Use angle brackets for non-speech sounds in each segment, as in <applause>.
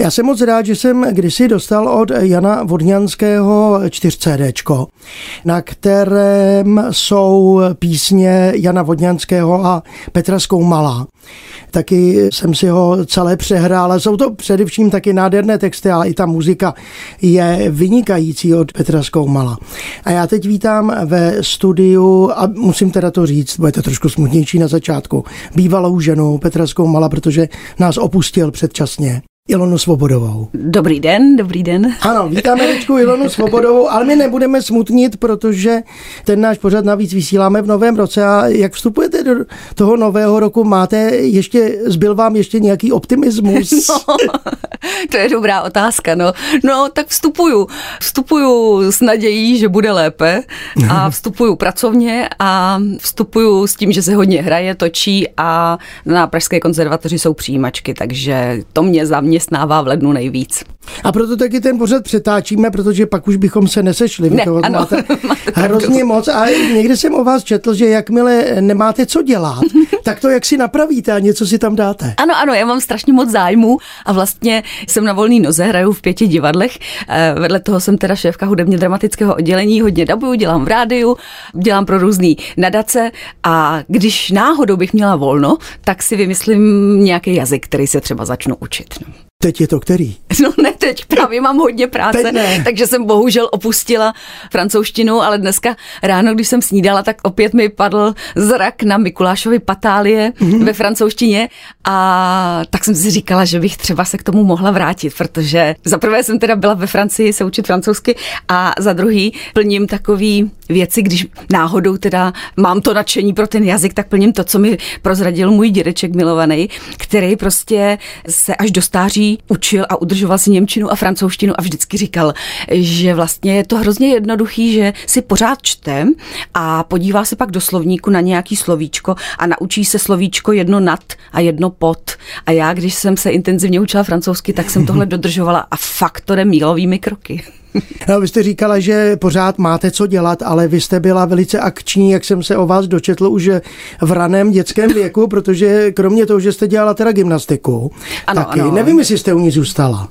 Já jsem moc rád, že jsem kdysi dostal od Jana Vodňanského 4CD, na kterém jsou písně Jana Vodňanského a Petra Skoumala. Taky jsem si ho celé přehrál, ale jsou to především taky nádherné texty, ale i ta muzika je vynikající od Petra Skoumala. A já teď vítám ve studiu, a musím teda to říct, bude to trošku smutnější na začátku, bývalou ženu Petra Skoumala, protože nás opustil předčasně. Ilonu Svobodovou. Dobrý den, dobrý den. Ano, vítáme Ričku Ilonu Svobodovou, ale my nebudeme smutnit, protože ten náš pořad navíc vysíláme v novém roce a jak vstupujete do toho nového roku, máte ještě, zbyl vám ještě nějaký optimismus? <laughs> No, to je dobrá otázka, no. No, tak vstupuju. Vstupuju s nadějí, že bude lépe a <laughs> vstupuju pracovně a vstupuju s tím, že se hodně hraje, točí a na Pražské konzervatoři jsou přijímačky, takže to mě za mě zaměstnává v lednu nejvíc. A proto taky ten pořad přetáčíme, protože pak už bychom se nesešli. Ne, toho ano, máte, <laughs> hrozně moc. A někde jsem o vás četl, že jakmile nemáte co dělat, <laughs> tak to jak si napravíte a něco si tam dáte. Ano, ano, já mám strašně moc zájmu a vlastně jsem na volný noze, hraju v pěti divadlech. Eh, vedle toho jsem teda šéfka hudebně dramatického oddělení, hodně dabuju, dělám v rádiu, dělám pro různý nadace a když náhodou bych měla volno, tak si vymyslím nějaký jazyk, který se třeba začnu učit. No. Teď je to který? No ne teď, právě mám hodně práce, takže jsem bohužel opustila francouzštinu, ale dneska ráno, když jsem snídala, tak opět mi padl zrak na Mikulášovi patálie mm-hmm. ve francouzštině a tak jsem si říkala, že bych třeba se k tomu mohla vrátit, protože za prvé jsem teda byla ve Francii se učit francouzsky a za druhý plním takový věci, když náhodou teda mám to nadšení pro ten jazyk, tak plním to, co mi prozradil můj dědeček milovaný, který prostě se až do stáří učil a udržoval si Němčinu a francouzštinu a vždycky říkal, že vlastně je to hrozně jednoduchý, že si pořád čte a podívá se pak do slovníku na nějaký slovíčko a naučí se slovíčko jedno nad a jedno pod. A já, když jsem se intenzivně učila francouzsky, tak jsem tohle dodržovala a fakt to jde mílovými kroky. <laughs> No, vy jste říkala, že pořád máte co dělat, ale vy jste byla velice akční, jak jsem se o vás dočetl už v raném dětském věku, <laughs> protože kromě toho, že jste dělala teda gymnastiku, ano, taky ano. nevím, jestli jste u ní zůstala.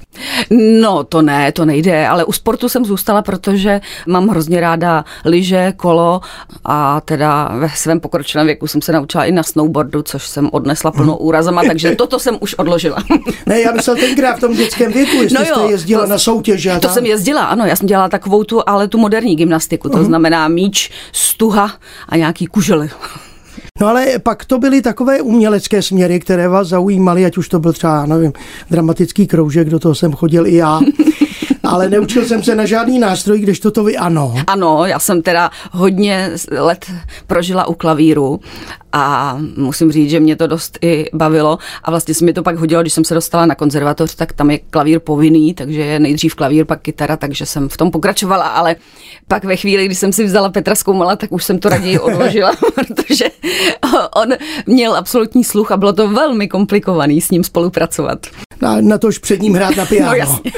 No, to ne, to nejde, ale u sportu jsem zůstala, protože mám hrozně ráda lyže, kolo a teda ve svém pokročilém věku jsem se naučila i na snowboardu, což jsem odnesla plnou hmm. úrazama, <laughs> takže toto jsem už odložila. ne, já myslel tenkrát v tom dětském věku, jestli no jo, jste jezdila to, na soutěže. To jsem jezdila, ano, já jsem dělala takovou tu, ale tu moderní gymnastiku, to uh-huh. znamená míč, stuha a nějaký kužely. No ale pak to byly takové umělecké směry, které vás zaujímaly, ať už to byl třeba, nevím, dramatický kroužek, do toho jsem chodil i já. <laughs> ale neučil jsem se na žádný nástroj, když to vy ano. Ano, já jsem teda hodně let prožila u klavíru a musím říct, že mě to dost i bavilo a vlastně se mi to pak hodilo, když jsem se dostala na konzervatoř, tak tam je klavír povinný, takže je nejdřív klavír, pak kytara, takže jsem v tom pokračovala, ale pak ve chvíli, kdy jsem si vzala Petra Zkoumala, tak už jsem to raději <laughs> odložila, protože on měl absolutní sluch a bylo to velmi komplikovaný s ním spolupracovat. Na, na tož před ním hrát na piano. No, jasně.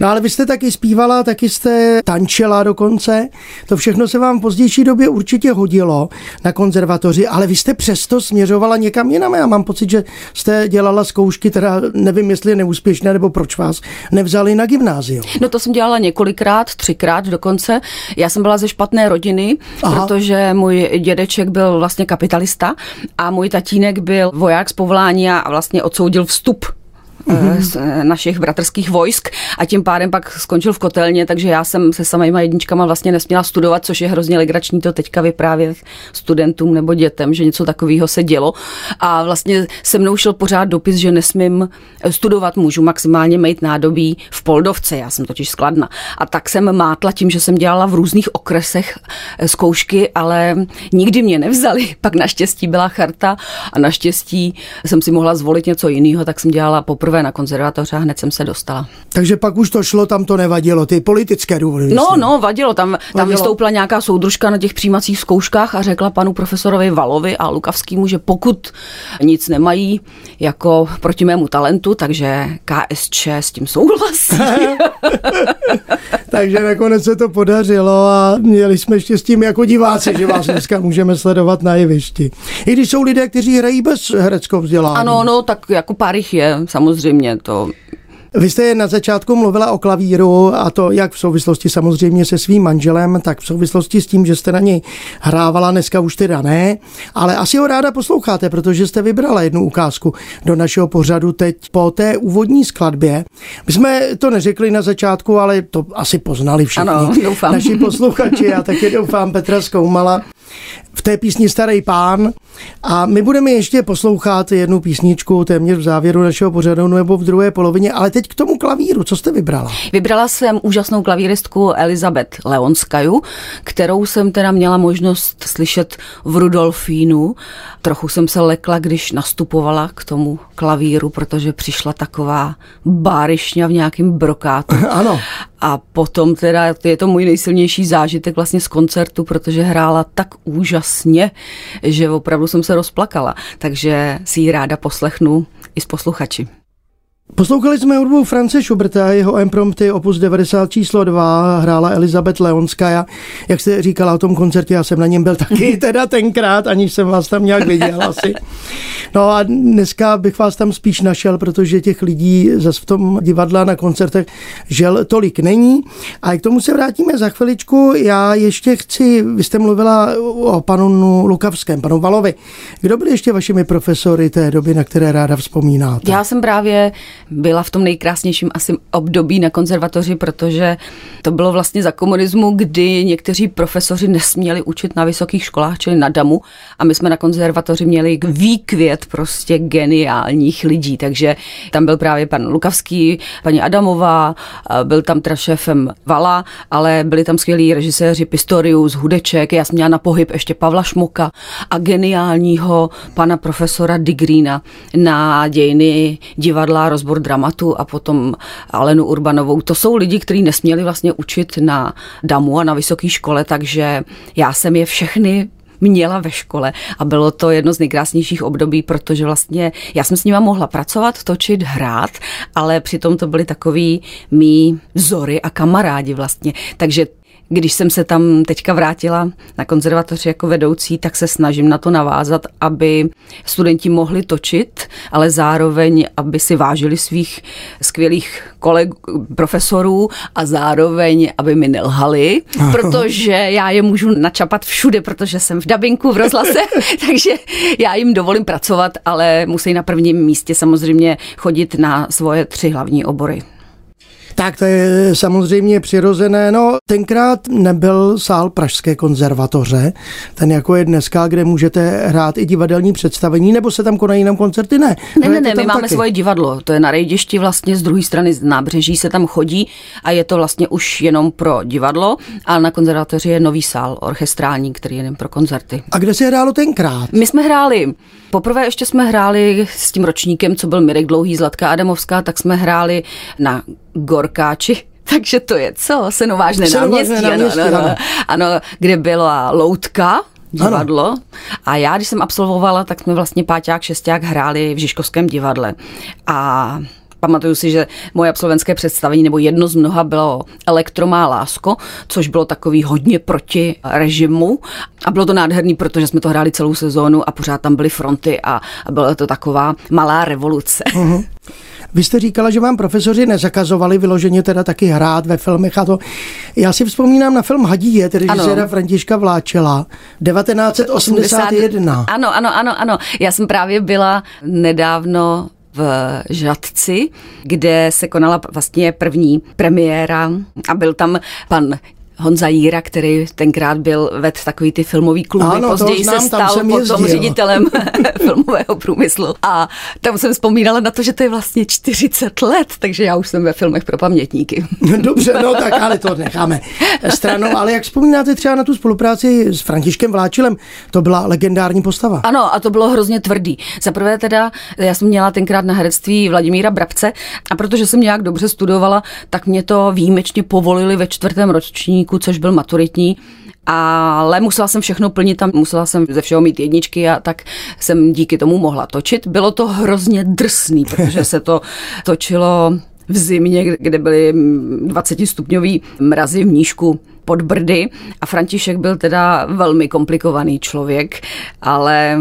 No ale vy jste taky zpívala, taky jste tančila dokonce. To všechno se vám v pozdější době určitě hodilo na konzervatoři, ale vy jste přesto směřovala někam jinam. Já mám pocit, že jste dělala zkoušky, teda nevím, jestli neúspěšné, nebo proč vás nevzali na gymnázium. No to jsem dělala několikrát, třikrát dokonce. Já jsem byla ze špatné rodiny, Aha. protože můj dědeček byl vlastně kapitalista a můj tatínek byl voják z povolání a vlastně odsoudil vstup mm-hmm. z eh, našich bratrských vojsk a tím pádem pak skončil v kotelně, takže já jsem se samýma jedničkama vlastně nesměla studovat, což je hrozně legrační to teďka vyprávět studentům nebo dětem, že něco takového se dělo. A vlastně se mnou šel pořád dopis, že nesmím eh, studovat, můžu maximálně mít nádobí v Poldovce, já jsem totiž skladna. A tak jsem mátla tím, že jsem dělala v různých okresech zkoušky, ale nikdy mě nevzali. <laughs> Pak naštěstí byla charta a naštěstí jsem si mohla zvolit něco jiného, tak jsem dělala poprvé poprvé na konzervatoře a hned jsem se dostala. Takže pak už to šlo, tam to nevadilo, ty politické důvody. No, myslím. no, vadilo. Tam, vadilo. tam vystoupila nějaká soudružka na těch přijímacích zkouškách a řekla panu profesorovi Valovi a Lukavskému, že pokud nic nemají jako proti mému talentu, takže KSČ s tím souhlasí. <laughs> takže nakonec se to podařilo a měli jsme štěstí jako diváci, že vás dneska můžeme sledovat na jevišti. I když jsou lidé, kteří hrají bez hereckého vzdělání. Ano, no, tak jako pár jich je, samozřejmě to vy jste na začátku mluvila o klavíru a to jak v souvislosti samozřejmě se svým manželem, tak v souvislosti s tím, že jste na něj hrávala, dneska už teda ne, ale asi ho ráda posloucháte, protože jste vybrala jednu ukázku do našeho pořadu teď po té úvodní skladbě. My jsme to neřekli na začátku, ale to asi poznali všichni ano, doufám. naši posluchači a taky doufám Petra Zkoumala v té písni Starý pán. A my budeme ještě poslouchat jednu písničku téměř v závěru našeho pořadu nebo v druhé polovině, ale teď k tomu klavíru, co jste vybrala? Vybrala jsem úžasnou klavíristku Elizabeth Leonskaju, kterou jsem teda měla možnost slyšet v Rudolfínu. Trochu jsem se lekla, když nastupovala k tomu klavíru, protože přišla taková bárišňa v nějakém brokátu. <laughs> ano. A potom teda je to můj nejsilnější zážitek vlastně z koncertu, protože hrála tak úžasně, že opravdu jsem se rozplakala. Takže si ji ráda poslechnu i s posluchači. Poslouchali jsme hudbu France Schuberta, jeho imprompty opus 90 číslo 2, hrála Elizabeth Leonská. Jak jste říkala o tom koncertě, já jsem na něm byl taky <laughs> teda tenkrát, aniž jsem vás tam nějak viděl asi. No a dneska bych vás tam spíš našel, protože těch lidí zase v tom divadle na koncertech žel tolik není. A k tomu se vrátíme za chviličku. Já ještě chci, vy jste mluvila o panu Lukavském, panu Valovi. Kdo byli ještě vašimi profesory té doby, na které ráda vzpomínáte? Já jsem právě byla v tom nejkrásnějším asi období na konzervatoři, protože to bylo vlastně za komunismu, kdy někteří profesoři nesměli učit na vysokých školách, čili na DAMu a my jsme na konzervatoři měli výkvět prostě geniálních lidí, takže tam byl právě pan Lukavský, paní Adamová, byl tam teda šéfem Vala, ale byli tam skvělí režiséři Pistorius, Hudeček, já jsem měla na pohyb ještě Pavla Šmoka a geniálního pana profesora Digrína na dějiny divadla, rozbor rozbor dramatu a potom Alenu Urbanovou. To jsou lidi, kteří nesměli vlastně učit na damu a na vysoké škole, takže já jsem je všechny měla ve škole a bylo to jedno z nejkrásnějších období, protože vlastně já jsem s nima mohla pracovat, točit, hrát, ale přitom to byly takový mý vzory a kamarádi vlastně. Takže když jsem se tam teďka vrátila na konzervatoři jako vedoucí, tak se snažím na to navázat, aby studenti mohli točit, ale zároveň, aby si vážili svých skvělých koleg, profesorů a zároveň, aby mi nelhali, protože já je můžu načapat všude, protože jsem v dabinku, v rozhlase, <laughs> takže já jim dovolím pracovat, ale musí na prvním místě samozřejmě chodit na svoje tři hlavní obory. Tak to je samozřejmě přirozené. No, tenkrát nebyl sál Pražské konzervatoře, ten jako je dneska, kde můžete hrát i divadelní představení, nebo se tam konají jenom koncerty? Ne, ne, ne, ne my máme taky. svoje divadlo, to je na rejdišti vlastně z druhé strany z nábřeží se tam chodí a je to vlastně už jenom pro divadlo, ale na konzervatoři je nový sál orchestrální, který je jen pro koncerty. A kde se hrálo tenkrát? My jsme hráli, poprvé ještě jsme hráli s tím ročníkem, co byl Mirek Dlouhý, Zlatka Adamovská, tak jsme hráli na Gorkáči, <laughs> takže to je co? Senovážné náměstí, náměstí ano, ano, ano, kde byla loutka, divadlo. Ano. A já, když jsem absolvovala, tak jsme vlastně páťák, šesták hráli v Žižkovském divadle. A pamatuju si, že moje absolventské představení nebo jedno z mnoha bylo Elektromá lásko, což bylo takový hodně proti režimu a bylo to nádherný, protože jsme to hráli celou sezónu a pořád tam byly fronty a, a byla to taková malá revoluce. Uh-huh. Vy jste říkala, že vám profesoři nezakazovali vyloženě teda taky hrát ve filmech a to. Já si vzpomínám na film Hadíje, tedy režiséra Františka Vláčela, 1981. Ano, ano, ano, ano. Já jsem právě byla nedávno v Žadci, kde se konala vlastně první premiéra a byl tam pan Honza Jíra, který tenkrát byl ved takový ty filmový kluby, ano, později znám, se stal potom jezdil. ředitelem <laughs> filmového průmyslu. A tam jsem vzpomínala na to, že to je vlastně 40 let, takže já už jsem ve filmech pro pamětníky. <laughs> Dobře, no tak ale to necháme stranou. Ale jak vzpomínáte třeba na tu spolupráci s Františkem Vláčilem, to byla legendární postava. Ano, a to bylo hrozně tvrdý. Za prvé teda, já jsem měla tenkrát na herectví Vladimíra Brabce a protože jsem nějak dobře studovala, tak mě to výjimečně povolili ve čtvrtém ročníku, což byl maturitní ale musela jsem všechno plnit tam, musela jsem ze všeho mít jedničky a tak jsem díky tomu mohla točit. Bylo to hrozně drsný, protože se to točilo v zimě, kde byly 20 stupňový mrazy v nížku pod Brdy a František byl teda velmi komplikovaný člověk, ale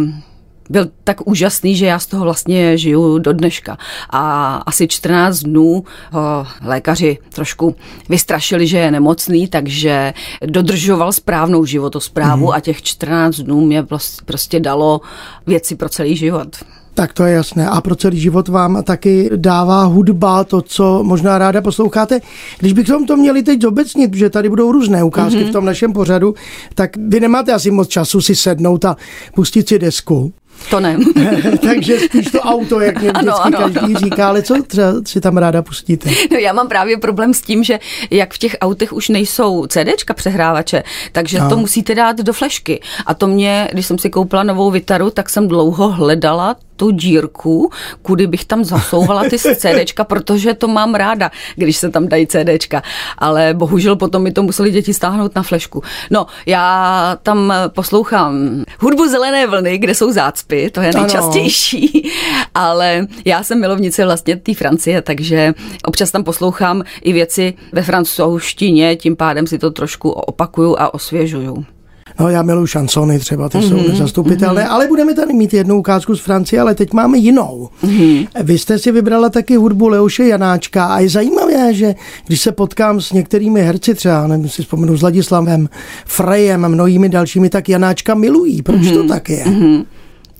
byl tak úžasný, že já z toho vlastně žiju do dneška. A asi 14 dnů ho lékaři trošku vystrašili, že je nemocný, takže dodržoval správnou životosprávu mm. a těch 14 dnů mě prostě dalo věci pro celý život. Tak to je jasné. A pro celý život vám taky dává hudba to, co možná ráda posloucháte. Když bychom to měli teď obecnit, že tady budou různé ukázky mm-hmm. v tom našem pořadu, tak vy nemáte asi moc času si sednout a pustit si desku. To ne. <laughs> <laughs> Takže spíš to auto, jak mě vždycky ano, ano, každý ano. říká, ale co třeba si tam ráda pustíte? No já mám právě problém s tím, že jak v těch autech už nejsou CDčka přehrávače, takže no. to musíte dát do flešky. A to mě, když jsem si koupila novou Vitaru, tak jsem dlouho hledala tu dírku, kudy bych tam zasouvala ty <laughs> CDčka, protože to mám ráda, když se tam dají CDčka. Ale bohužel potom mi to museli děti stáhnout na flešku. No, já tam poslouchám hudbu Zelené vlny, kde jsou zácpy, to je nejčastější, ano. <laughs> ale já jsem milovnice vlastně té Francie, takže občas tam poslouchám i věci ve francouzštině, tím pádem si to trošku opakuju a osvěžuju. No já miluji šansony třeba, ty mm-hmm, jsou mhm, nezastupitelné, mm-hmm. ale budeme tady mít jednu ukázku z Francie, ale teď máme jinou. Mm-hmm. Vy jste si vybrala taky hudbu Leoše Janáčka a je zajímavé, že když se potkám s některými herci třeba, nevím, si vzpomenu s Ladislavem, Frejem a mnohými dalšími, tak Janáčka milují. Proč mm-hmm. to tak je? Mm-hmm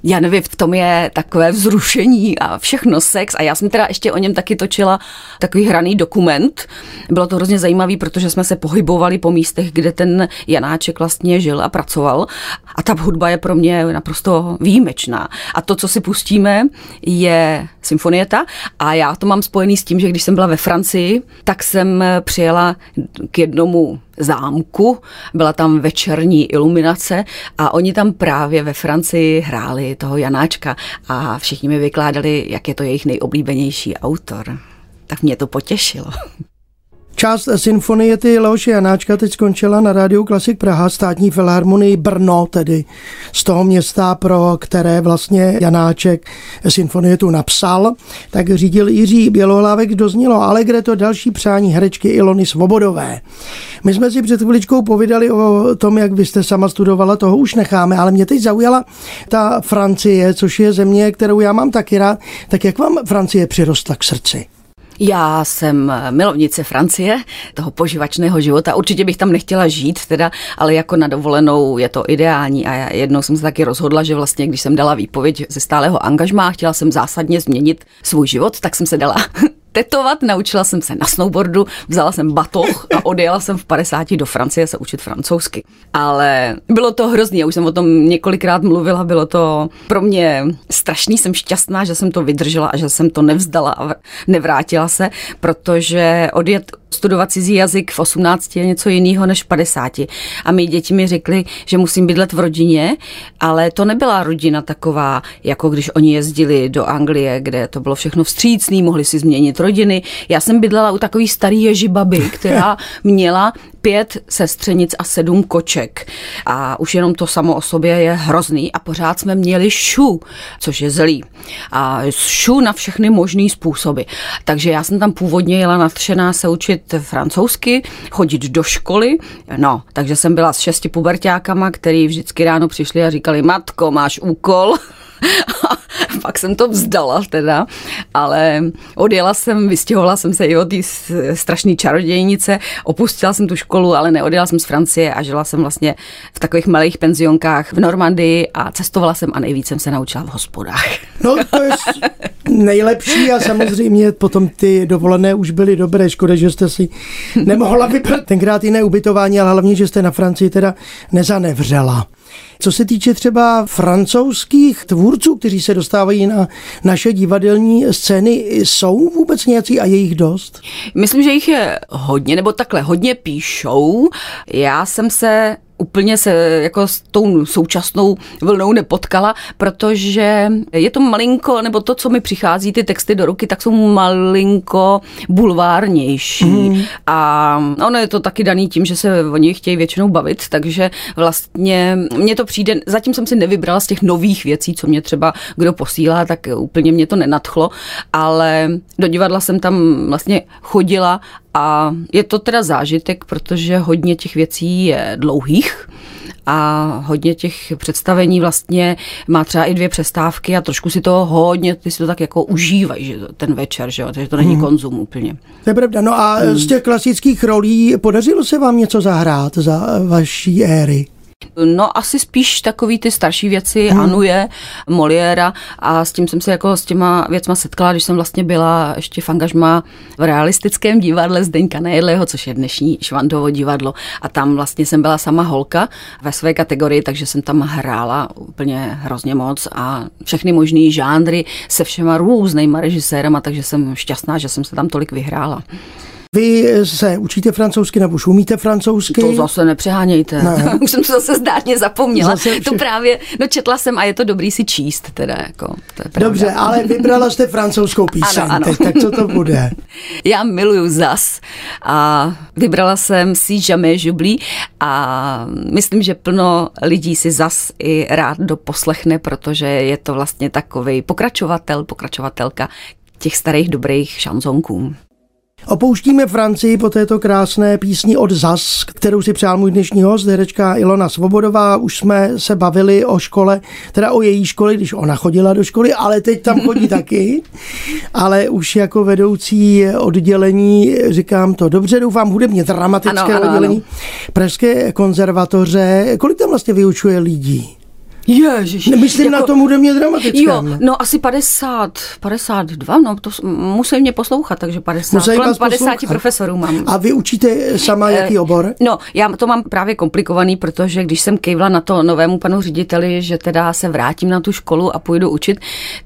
já nevím, v tom je takové vzrušení a všechno sex. A já jsem teda ještě o něm taky točila takový hraný dokument. Bylo to hrozně zajímavý, protože jsme se pohybovali po místech, kde ten Janáček vlastně žil a pracoval. A ta hudba je pro mě naprosto výjimečná. A to, co si pustíme, je symfonieta. A já to mám spojený s tím, že když jsem byla ve Francii, tak jsem přijela k jednomu zámku, byla tam večerní iluminace a oni tam právě ve Francii hráli toho Janáčka a všichni mi vykládali, jak je to jejich nejoblíbenější autor. Tak mě to potěšilo. Část ty Leoše Janáčka teď skončila na rádiu Klasik Praha, státní filharmonii Brno, tedy z toho města, pro které vlastně Janáček tu napsal, tak řídil Jiří Bělohlávek, doznělo ale kde to další přání herečky Ilony Svobodové. My jsme si před chviličkou povídali o tom, jak vy jste sama studovala, toho už necháme, ale mě teď zaujala ta Francie, což je země, kterou já mám taky rád. Tak jak vám Francie přirostla k srdci? Já jsem milovnice Francie, toho poživačného života. Určitě bych tam nechtěla žít, teda, ale jako na dovolenou je to ideální. A já jednou jsem se taky rozhodla, že vlastně, když jsem dala výpověď ze stálého angažmá, chtěla jsem zásadně změnit svůj život, tak jsem se dala <laughs> tetovat, naučila jsem se na snowboardu, vzala jsem batoh a odjela jsem v 50 do Francie se učit francouzsky. Ale bylo to hrozný, já už jsem o tom několikrát mluvila, bylo to pro mě strašný, jsem šťastná, že jsem to vydržela a že jsem to nevzdala a nevrátila se, protože odjet studovat cizí jazyk v 18 je něco jiného než v 50. A my děti mi řekli, že musím bydlet v rodině, ale to nebyla rodina taková, jako když oni jezdili do Anglie, kde to bylo všechno vstřícný, mohli si změnit rodiny. Já jsem bydlela u takový starý ježibaby, která měla pět sestřenic a sedm koček. A už jenom to samo o sobě je hrozný a pořád jsme měli šu, což je zlý. A šu na všechny možné způsoby. Takže já jsem tam původně jela natřená se učit francouzsky, chodit do školy. No, takže jsem byla s šesti pubertákama, který vždycky ráno přišli a říkali, matko, máš úkol. <laughs> <laughs> pak jsem to vzdala teda, ale odjela jsem, vystěhovala jsem se i od té strašné čarodějnice, opustila jsem tu školu, ale neodjela jsem z Francie a žila jsem vlastně v takových malých penzionkách v Normandii a cestovala jsem a nejvíc jsem se naučila v hospodách. No to je nejlepší a samozřejmě potom ty dovolené už byly dobré. Škoda, že jste si nemohla vybrat tenkrát jiné ubytování, ale hlavně, že jste na Francii teda nezanevřela. Co se týče třeba francouzských tvůrců, kteří se dostávají na naše divadelní scény, jsou vůbec nějací a je jich dost? Myslím, že jich je hodně, nebo takhle, hodně píšou. Já jsem se úplně se jako s tou současnou vlnou nepotkala, protože je to malinko, nebo to, co mi přichází, ty texty do ruky, tak jsou malinko bulvárnější. Mm. A ono je to taky daný tím, že se oni chtějí většinou bavit, takže vlastně mně to přijde, zatím jsem si nevybrala z těch nových věcí, co mě třeba kdo posílá, tak úplně mě to nenadchlo, ale do divadla jsem tam vlastně chodila a je to teda zážitek, protože hodně těch věcí je dlouhých a hodně těch představení vlastně má třeba i dvě přestávky a trošku si to hodně, ty si to tak jako užívají, že ten večer, že jo, takže to není hmm. konzum úplně. To je pravda. No a hmm. z těch klasických rolí podařilo se vám něco zahrát za vaší éry? No asi spíš takový ty starší věci, hmm. Anuje, Moliéra a s tím jsem se jako s těma věcma setkala, když jsem vlastně byla ještě v angažma v realistickém divadle Zdeňka Nejedleho, což je dnešní Švandovo divadlo a tam vlastně jsem byla sama holka ve své kategorii, takže jsem tam hrála úplně hrozně moc a všechny možný žánry se všema různýma režisérama, takže jsem šťastná, že jsem se tam tolik vyhrála. Vy se učíte francouzsky nebo už umíte francouzsky? To zase nepřehánějte. Ne. <laughs> už jsem to zase zdárně zapomněla. Zase to právě, no četla jsem a je to dobrý si číst teda. Jako, to je Dobře, ale vybrala jste francouzskou píseň, ano, ano. tak co to bude? <laughs> Já miluju zas a vybrala jsem si Jamais J'oublie a myslím, že plno lidí si zas i rád doposlechne, protože je to vlastně takový pokračovatel, pokračovatelka těch starých dobrých šanzonků. Opouštíme Francii po této krásné písni od ZAS, kterou si přál můj dnešní host, herečka Ilona Svobodová. Už jsme se bavili o škole, teda o její škole, když ona chodila do školy, ale teď tam chodí <laughs> taky. Ale už jako vedoucí oddělení říkám to dobře, doufám, hudebně dramatické ano, ano, oddělení ano. Pražské konzervatoře. Kolik tam vlastně vyučuje lidí? Ježiš. Myslím jako, na tom hudebně dramatickém. Jo, no asi 50, 52, no to musí mě poslouchat, takže 50, musí kolem 50 poslouchat. profesorů mám. A vy učíte sama eh, jaký obor? No, já to mám právě komplikovaný, protože když jsem kejvla na to novému panu řediteli, že teda se vrátím na tu školu a půjdu učit,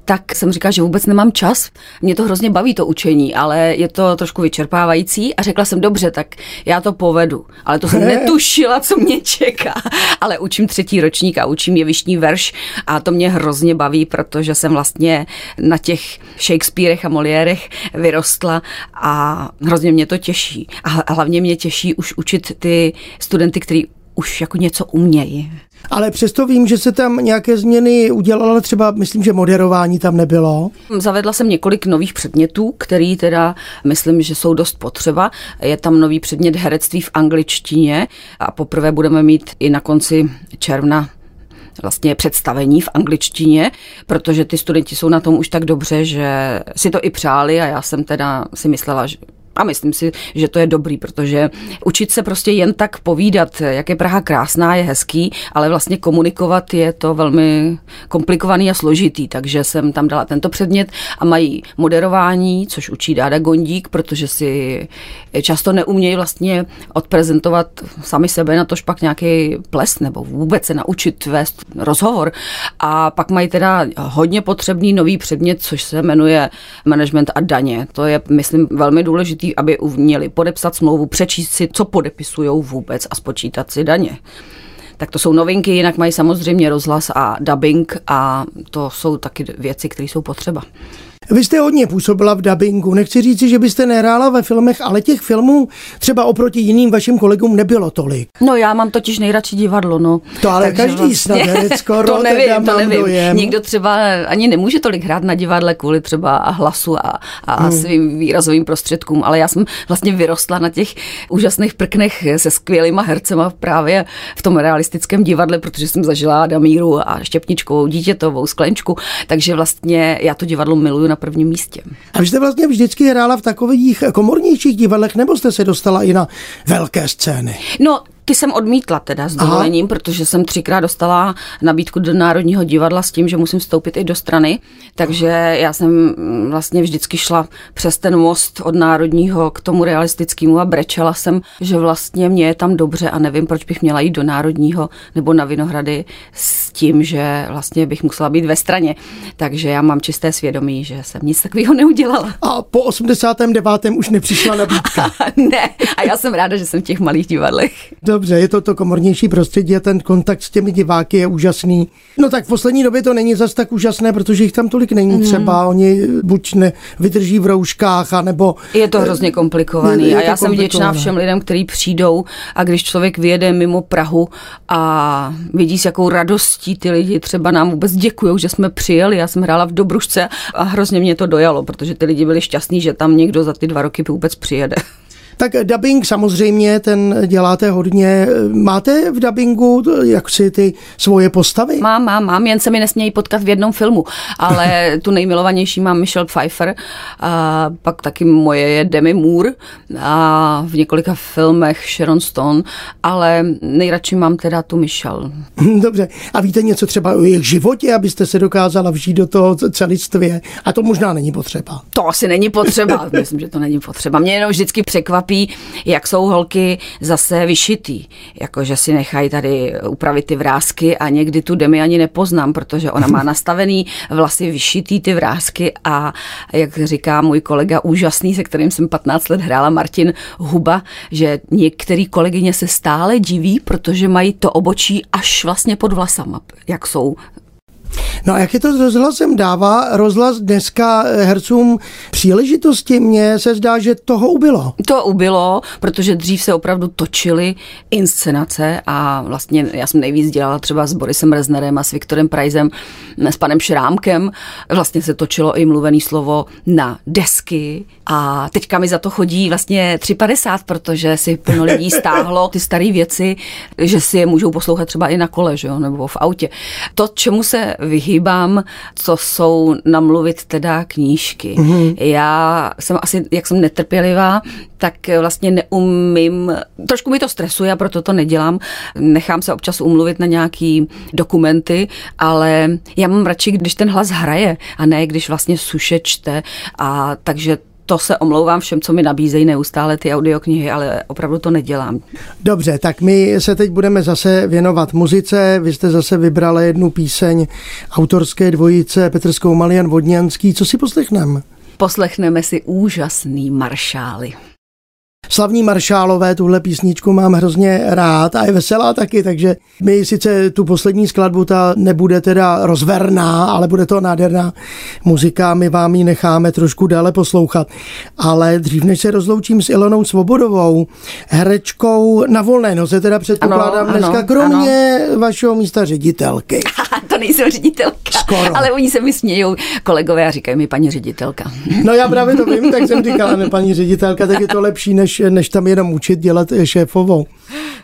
tak jsem říkala, že vůbec nemám čas. Mě to hrozně baví to učení, ale je to trošku vyčerpávající a řekla jsem, dobře, tak já to povedu. Ale to jsem <laughs> netušila, co mě čeká. Ale učím třetí ročník a učím je dnešní verš a to mě hrozně baví, protože jsem vlastně na těch Shakespearech a Moliérech vyrostla a hrozně mě to těší. A hlavně mě těší už učit ty studenty, kteří už jako něco umějí. Ale přesto vím, že se tam nějaké změny udělala, třeba myslím, že moderování tam nebylo. Zavedla jsem několik nových předmětů, který teda myslím, že jsou dost potřeba. Je tam nový předmět herectví v angličtině a poprvé budeme mít i na konci června vlastně představení v angličtině, protože ty studenti jsou na tom už tak dobře, že si to i přáli a já jsem teda si myslela, že a myslím si, že to je dobrý, protože učit se prostě jen tak povídat, jak je Praha krásná, je hezký, ale vlastně komunikovat je to velmi komplikovaný a složitý, takže jsem tam dala tento předmět a mají moderování, což učí Dáda Gondík, protože si často neumějí vlastně odprezentovat sami sebe, na tož pak nějaký ples nebo vůbec se naučit vést rozhovor. A pak mají teda hodně potřebný nový předmět, což se jmenuje management a daně. To je, myslím, velmi důležitý důležité, aby uměli podepsat smlouvu, přečíst si, co podepisují vůbec a spočítat si daně. Tak to jsou novinky, jinak mají samozřejmě rozhlas a dubbing a to jsou taky věci, které jsou potřeba. Vy jste hodně působila v dabingu. Nechci říci, že byste nehrála ve filmech, ale těch filmů třeba oproti jiným vašim kolegům nebylo tolik. No já mám totiž nejradši divadlo, no. To ale Takže každý vlastně, snad, <laughs> skoro, to nevím, to nevím. Dojem. Někdo třeba ani nemůže tolik hrát na divadle kvůli třeba hlasu a, a hmm. svým výrazovým prostředkům, ale já jsem vlastně vyrostla na těch úžasných prknech se skvělýma hercema právě v tom realistickém divadle, protože jsem zažila Damíru a Štěpničkovou dítětovou sklenčku, takže vlastně já to divadlo miluju na prvním místě. A vy jste vlastně vždycky hrála v takových komornějších divadlech, nebo jste se dostala i na velké scény? No, ty jsem odmítla teda s dovolením, Aha. protože jsem třikrát dostala nabídku do Národního divadla s tím, že musím vstoupit i do strany. Takže já jsem vlastně vždycky šla přes ten most od Národního k tomu realistickému a brečela jsem, že vlastně mě je tam dobře a nevím, proč bych měla jít do Národního nebo na Vinohrady s tím, že vlastně bych musela být ve straně. Takže já mám čisté svědomí, že jsem nic takového neudělala. A po 89. už nepřišla nabídka? <laughs> ne, a já jsem ráda, že jsem v těch malých divadlech. Dobře, je to to komornější prostředí a ten kontakt s těmi diváky je úžasný. No tak v poslední době to není zas tak úžasné, protože jich tam tolik není mm. třeba. Oni buď ne vydrží v rouškách, anebo... Je to hrozně komplikovaný je, je a já jsem vděčná všem lidem, kteří přijdou a když člověk vyjede mimo Prahu a vidí, s jakou radostí ty lidi třeba nám vůbec děkují, že jsme přijeli. Já jsem hrála v Dobrušce a hrozně mě to dojalo, protože ty lidi byli šťastní, že tam někdo za ty dva roky vůbec přijede. Tak dubbing samozřejmě, ten děláte hodně. Máte v dubbingu jak si ty svoje postavy? Mám, mám, mám, jen se mi nesmějí potkat v jednom filmu, ale <laughs> tu nejmilovanější mám Michelle Pfeiffer, a pak taky moje je Demi Moore a v několika filmech Sharon Stone, ale nejradši mám teda tu Michelle. <laughs> Dobře, a víte něco třeba o jejich životě, abyste se dokázala vžít do toho celistvě? A to možná není potřeba. To asi není potřeba, <laughs> myslím, že to není potřeba. Mě jenom vždycky překvapí, překvapí, jak jsou holky zase vyšitý. Jako, že si nechají tady upravit ty vrázky a někdy tu Demi ani nepoznám, protože ona má <laughs> nastavený vlasy vyšitý ty vrázky a jak říká můj kolega úžasný, se kterým jsem 15 let hrála, Martin Huba, že některý kolegyně se stále diví, protože mají to obočí až vlastně pod vlasama, jak jsou No a jak je to s rozhlasem? Dává rozhlas dneska hercům příležitosti? Mně se zdá, že toho ubylo. To ubylo, protože dřív se opravdu točily inscenace a vlastně já jsem nejvíc dělala třeba s Borisem Reznerem a s Viktorem Prajzem, s panem Šrámkem. Vlastně se točilo i mluvený slovo na desky a teďka mi za to chodí vlastně 3,50, protože si plno lidí <laughs> stáhlo ty staré věci, že si je můžou poslouchat třeba i na kole, že jo, nebo v autě. To, čemu se vyhýbám, co jsou namluvit teda knížky. Mm-hmm. Já jsem asi, jak jsem netrpělivá, tak vlastně neumím, trošku mi to stresuje proto to nedělám. Nechám se občas umluvit na nějaký dokumenty, ale já mám radši, když ten hlas hraje a ne, když vlastně suše čte a takže to se omlouvám všem, co mi nabízejí neustále ty audioknihy, ale opravdu to nedělám. Dobře, tak my se teď budeme zase věnovat muzice. Vy jste zase vybrala jednu píseň autorské dvojice Petr Skoumal Jan Vodňanský. Co si poslechneme? Poslechneme si úžasný maršály. Slavní maršálové, tuhle písničku mám hrozně rád a je veselá taky, takže my sice tu poslední skladbu ta nebude teda rozverná, ale bude to nádherná muzika, my vám ji necháme trošku déle poslouchat. Ale dřív než se rozloučím s Ilonou Svobodovou, herečkou na volné noze, teda předpokládám ano, dneska, ano, kromě ano. vašeho místa ředitelky. <laughs> to nejsem ředitelka, Skoro. ale oni se mi smějou kolegové a říkají mi paní ředitelka. No já právě to vím, tak jsem říkala, ne paní ředitelka, tak je to lepší, než než, tam jenom učit dělat šéfovou,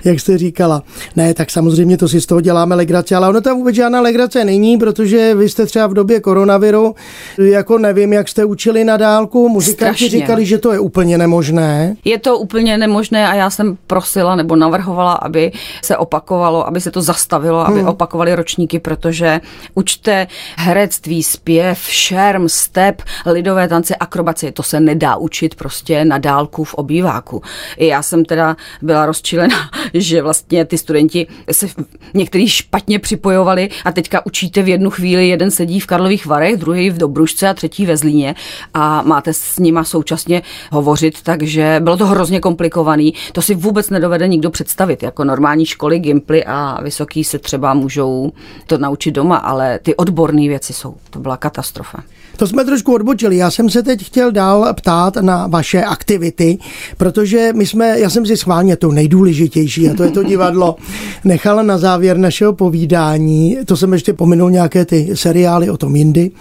jak jste říkala. Ne, tak samozřejmě to si z toho děláme legraci, ale ono tam vůbec žádná legrace není, protože vy jste třeba v době koronaviru, jako nevím, jak jste učili na dálku, muzikanti říkali, že to je úplně nemožné. Je to úplně nemožné a já jsem prosila nebo navrhovala, aby se opakovalo, aby se to zastavilo, aby hmm. opakovali ročníky, protože učte herectví, zpěv, šerm, step, lidové tance, akrobacie, to se nedá učit prostě na dálku v obýváku. I já jsem teda byla rozčilena, <laughs> že vlastně ty studenti se některý špatně připojovali a teďka učíte v jednu chvíli, jeden sedí v Karlových Varech, druhý v Dobrušce a třetí ve Zlíně a máte s nima současně hovořit, takže bylo to hrozně komplikovaný. To si vůbec nedovede nikdo představit. Jako normální školy, gimply a vysoký se třeba můžou to naučit doma, ale ty odborné věci jsou. To byla katastrofa. To jsme trošku odbočili. Já jsem se teď chtěl dál ptát na vaše aktivity, protože my jsme, já jsem si schválně to nejdůležitější, a to je to divadlo, nechala na závěr našeho povídání. To jsem ještě pominul nějaké ty seriály o tom jindy.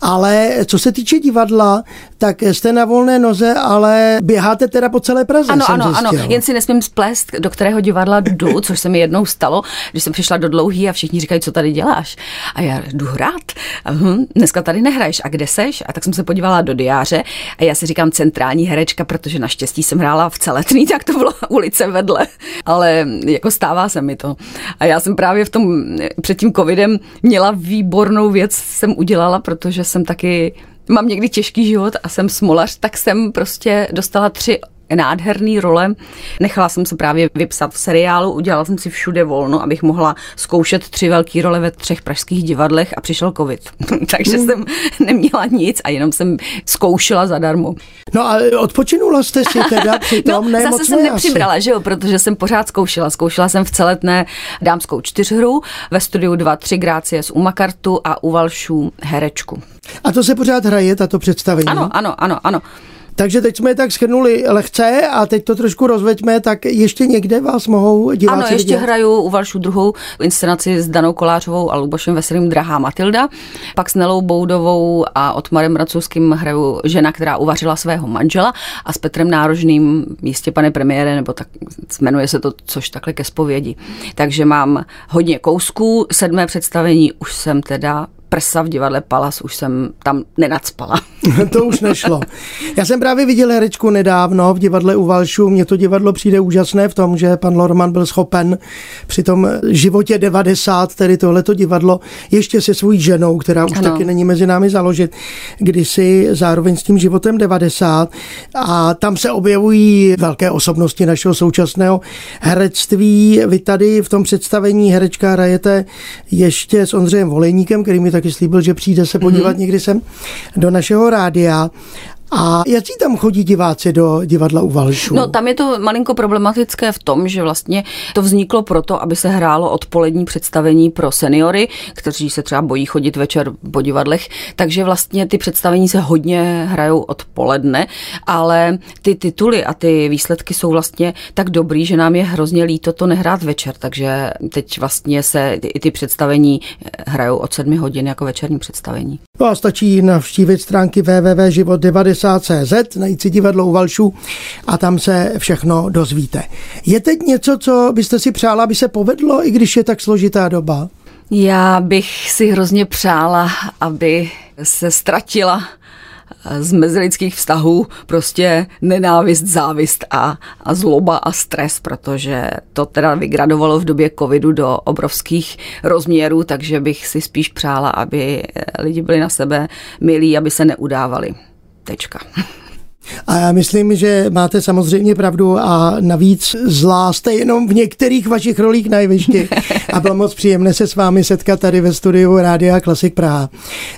Ale co se týče divadla, tak jste na volné noze, ale běháte teda po celé Praze. Ano, ano, zjistil. ano. Jen si nesmím splést, do kterého divadla jdu, což se mi jednou stalo, když jsem přišla do dlouhý a všichni říkají, co tady děláš. A já jdu hrát. Uhum, dneska tady nehraješ. A kde seš? A tak jsem se podívala do diáře a já si říkám centrální herečka, protože naštěstí jsem hrála v celetný, tak to bylo <laughs> ulice vedle. Ale jako stává se mi to. A já jsem právě v tom před tím covidem měla výbornou věc, jsem udělala, protože jsem taky mám někdy těžký život a jsem smolař, tak jsem prostě dostala tři nádherný role. Nechala jsem se právě vypsat v seriálu, udělala jsem si všude volno, abych mohla zkoušet tři velké role ve třech pražských divadlech a přišel covid. <laughs> Takže hmm. jsem neměla nic a jenom jsem zkoušela zadarmo. No a odpočinula jste si teda <laughs> přitom? no, ne, zase jsem ne nepřibrala, asi. že jo, protože jsem pořád zkoušela. Zkoušela jsem v celetné dámskou čtyřhru, ve studiu 2 3 Grácie z Umakartu a u Valšů herečku. A to se pořád hraje, tato představení? Ano, ano, ano, ano. Takže teď jsme je tak schrnuli lehce a teď to trošku rozveďme, tak ještě někde vás mohou diváci Ano, ještě vidět? hraju u Valšu druhou inscenaci s Danou Kolářovou a Lubošem Veselým Drahá Matilda. Pak s Nelou Boudovou a Otmarem Racouským hraju žena, která uvařila svého manžela a s Petrem Nárožným, jistě pane premiére, nebo tak jmenuje se to, což takhle ke zpovědi. Takže mám hodně kousků, sedmé představení už jsem teda prsa v divadle Palas, už jsem tam nenacpala. <laughs> to už nešlo. Já jsem právě viděl herečku nedávno v divadle u Valšu. Mně to divadlo přijde úžasné v tom, že pan Lorman byl schopen při tom životě 90, tedy tohleto divadlo, ještě se svou ženou, která už ano. taky není mezi námi založit, kdysi zároveň s tím životem 90. A tam se objevují velké osobnosti našeho současného herectví. Vy tady v tom představení herečka hrajete ještě s Ondřejem Volejníkem, který mi taky slíbil, že přijde se podívat mm-hmm. někdy sem do našeho rádia. A jaký tam chodí diváci do divadla u Valšu? No tam je to malinko problematické v tom, že vlastně to vzniklo proto, aby se hrálo odpolední představení pro seniory, kteří se třeba bojí chodit večer po divadlech, takže vlastně ty představení se hodně hrajou odpoledne, ale ty tituly a ty výsledky jsou vlastně tak dobrý, že nám je hrozně líto to nehrát večer, takže teď vlastně se i ty představení hrajou od 7 hodin jako večerní představení. No a stačí navštívit stránky www.život90.cz, najít si divadlo u Valšu a tam se všechno dozvíte. Je teď něco, co byste si přála, aby se povedlo, i když je tak složitá doba? Já bych si hrozně přála, aby se ztratila z mezilidských vztahů prostě nenávist, závist a, a zloba a stres, protože to teda vygradovalo v době covidu do obrovských rozměrů, takže bych si spíš přála, aby lidi byli na sebe milí, aby se neudávali. Tečka. <laughs> A já myslím, že máte samozřejmě pravdu a navíc zlá jste jenom v některých vašich rolích na jevišti <laughs> a bylo moc příjemné se s vámi setkat tady ve studiu Rádia Klasik Praha.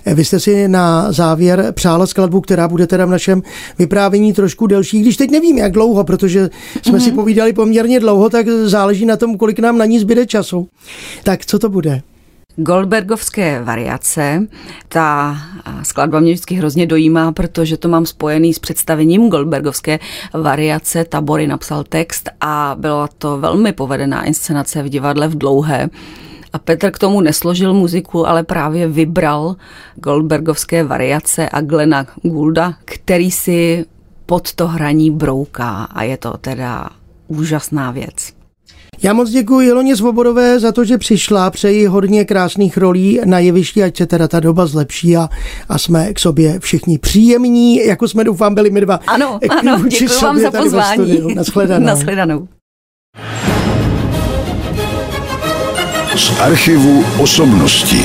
Vy jste si na závěr přála skladbu, která bude teda v našem vyprávění trošku delší, když teď nevím, jak dlouho, protože jsme mm-hmm. si povídali poměrně dlouho, tak záleží na tom, kolik nám na ní zbyde času. Tak co to bude? Goldbergovské variace. Ta skladba mě vždycky hrozně dojímá, protože to mám spojený s představením Goldbergovské variace. Tabory napsal text a byla to velmi povedená inscenace v divadle v Dlouhé. A Petr k tomu nesložil muziku, ale právě vybral Goldbergovské variace a Glena Goulda, který si pod to hraní brouká a je to teda úžasná věc. Já moc děkuji Jeloně Svobodové za to, že přišla. Přeji hodně krásných rolí na jevišti, ať se teda ta doba zlepší a, a jsme k sobě všichni příjemní, jako jsme doufám byli my dva. Ano, <laughs> ano, děkuji vám za pozvání. Nashledanou. Nashledanou. Z archivu osobností.